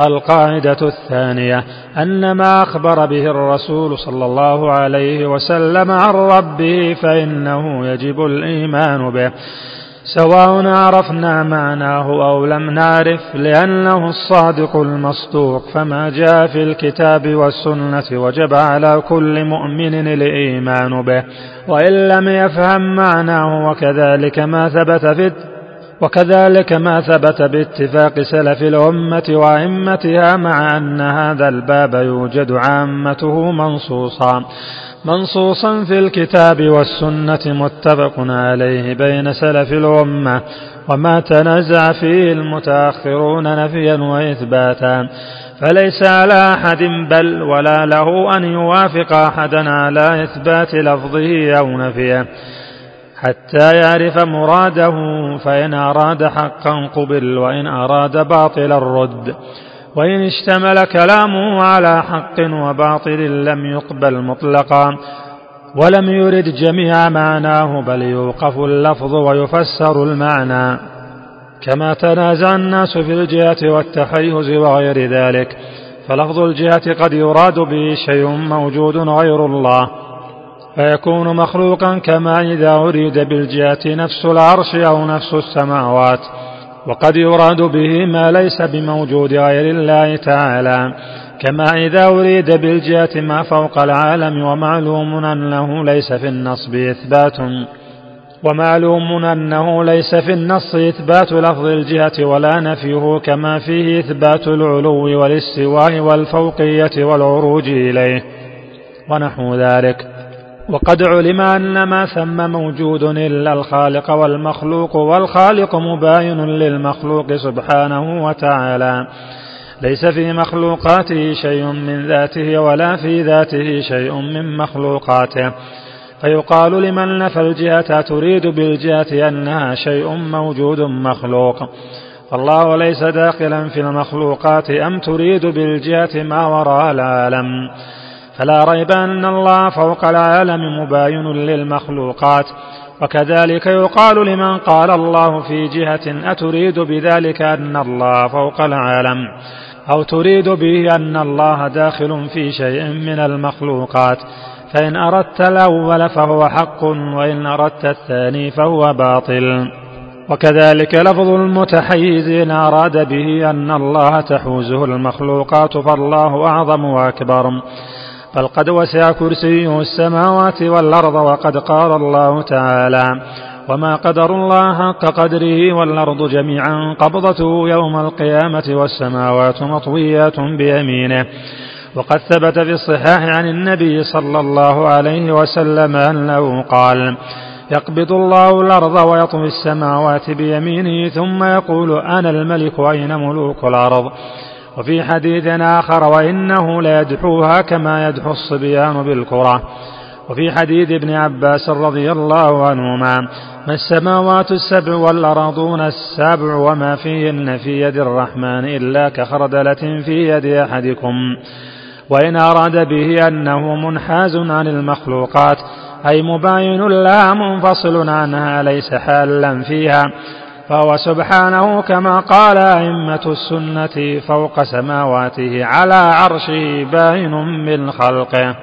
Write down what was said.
القاعدة الثانية أن ما أخبر به الرسول صلى الله عليه وسلم عن ربه فإنه يجب الإيمان به سواء عرفنا معناه أو لم نعرف لأنه الصادق المصدوق فما جاء في الكتاب والسنة وجب على كل مؤمن الإيمان به وإن لم يفهم معناه وكذلك ما ثبت في وكذلك ما ثبت باتفاق سلف الأمة وأئمتها مع أن هذا الباب يوجد عامته منصوصا منصوصا في الكتاب والسنة متفق عليه بين سلف الأمة وما تنازع فيه المتأخرون نفيا وإثباتا فليس على أحد بل ولا له أن يوافق أحدا على إثبات لفظه أو نفيه. حتى يعرف مراده فإن أراد حقا قبل وإن أراد باطلا رد وإن اشتمل كلامه على حق وباطل لم يقبل مطلقا. ولم يرد جميع معناه بل يوقف اللفظ ويفسر المعنى. كما تنازع الناس في الجهة والتحيز وغير ذلك. فلفظ الجهة قد يراد به شيء موجود غير الله. فيكون مخلوقا كما إذا أريد بالجهة نفس العرش أو نفس السماوات. وقد يراد به ما ليس بموجود غير الله تعالى. كما إذا أريد بالجهة ما فوق العالم ومعلوم أنه ليس في النص إثبات. ومعلوم أنه ليس في النص إثبات لفظ الجهة ولا نفيه كما فيه إثبات العلو والاستواء والفوقية والعروج إليه. ونحو ذلك. وقد علم أن ما ثم موجود إلا الخالق والمخلوق والخالق مباين للمخلوق سبحانه وتعالى. ليس في مخلوقاته شيء من ذاته ولا في ذاته شيء من مخلوقاته. فيقال لمن نفى الجهة تريد بالجهة أنها شيء موجود مخلوق. فالله ليس داخلا في المخلوقات أم تريد بالجهة ما وراء العالم. فلا ريب أن الله فوق العالم مباين للمخلوقات. وكذلك يقال لمن قال الله في جهة أتريد بذلك أن الله فوق العالم؟ أو تريد به أن الله داخل في شيء من المخلوقات؟ فإن أردت الأول فهو حق وإن أردت الثاني فهو باطل. وكذلك لفظ المتحيز إن أراد به أن الله تحوزه المخلوقات فالله أعظم وأكبر. بل قد وسع كرسيه السماوات والأرض وقد قال الله تعالى وما قدر الله حق قدره والأرض جميعا قبضته يوم القيامة والسماوات مطويات بيمينه. وقد ثبت في الصحاح عن النبي صلى الله عليه وسلم أنه قال يقبض الله الأرض ويطوي السماوات بيمينه ثم يقول أنا الملك أين ملوك الأرض؟ وفي حديث آخر وإنه ليدحوها كما يدحو الصبيان بالكرة وفي حديث ابن عباس رضي الله عنهما ما السماوات السبع والأرضون السبع وما فيهن في يد الرحمن إلا كخردلة في يد أحدكم. وإن أراد به أنه منحاز عن المخلوقات أي مباين لها منفصل عنها ليس حالا فيها فهو سبحانه كما قال أئمة السنة فوق سماواته على عرشه باين من خلقه.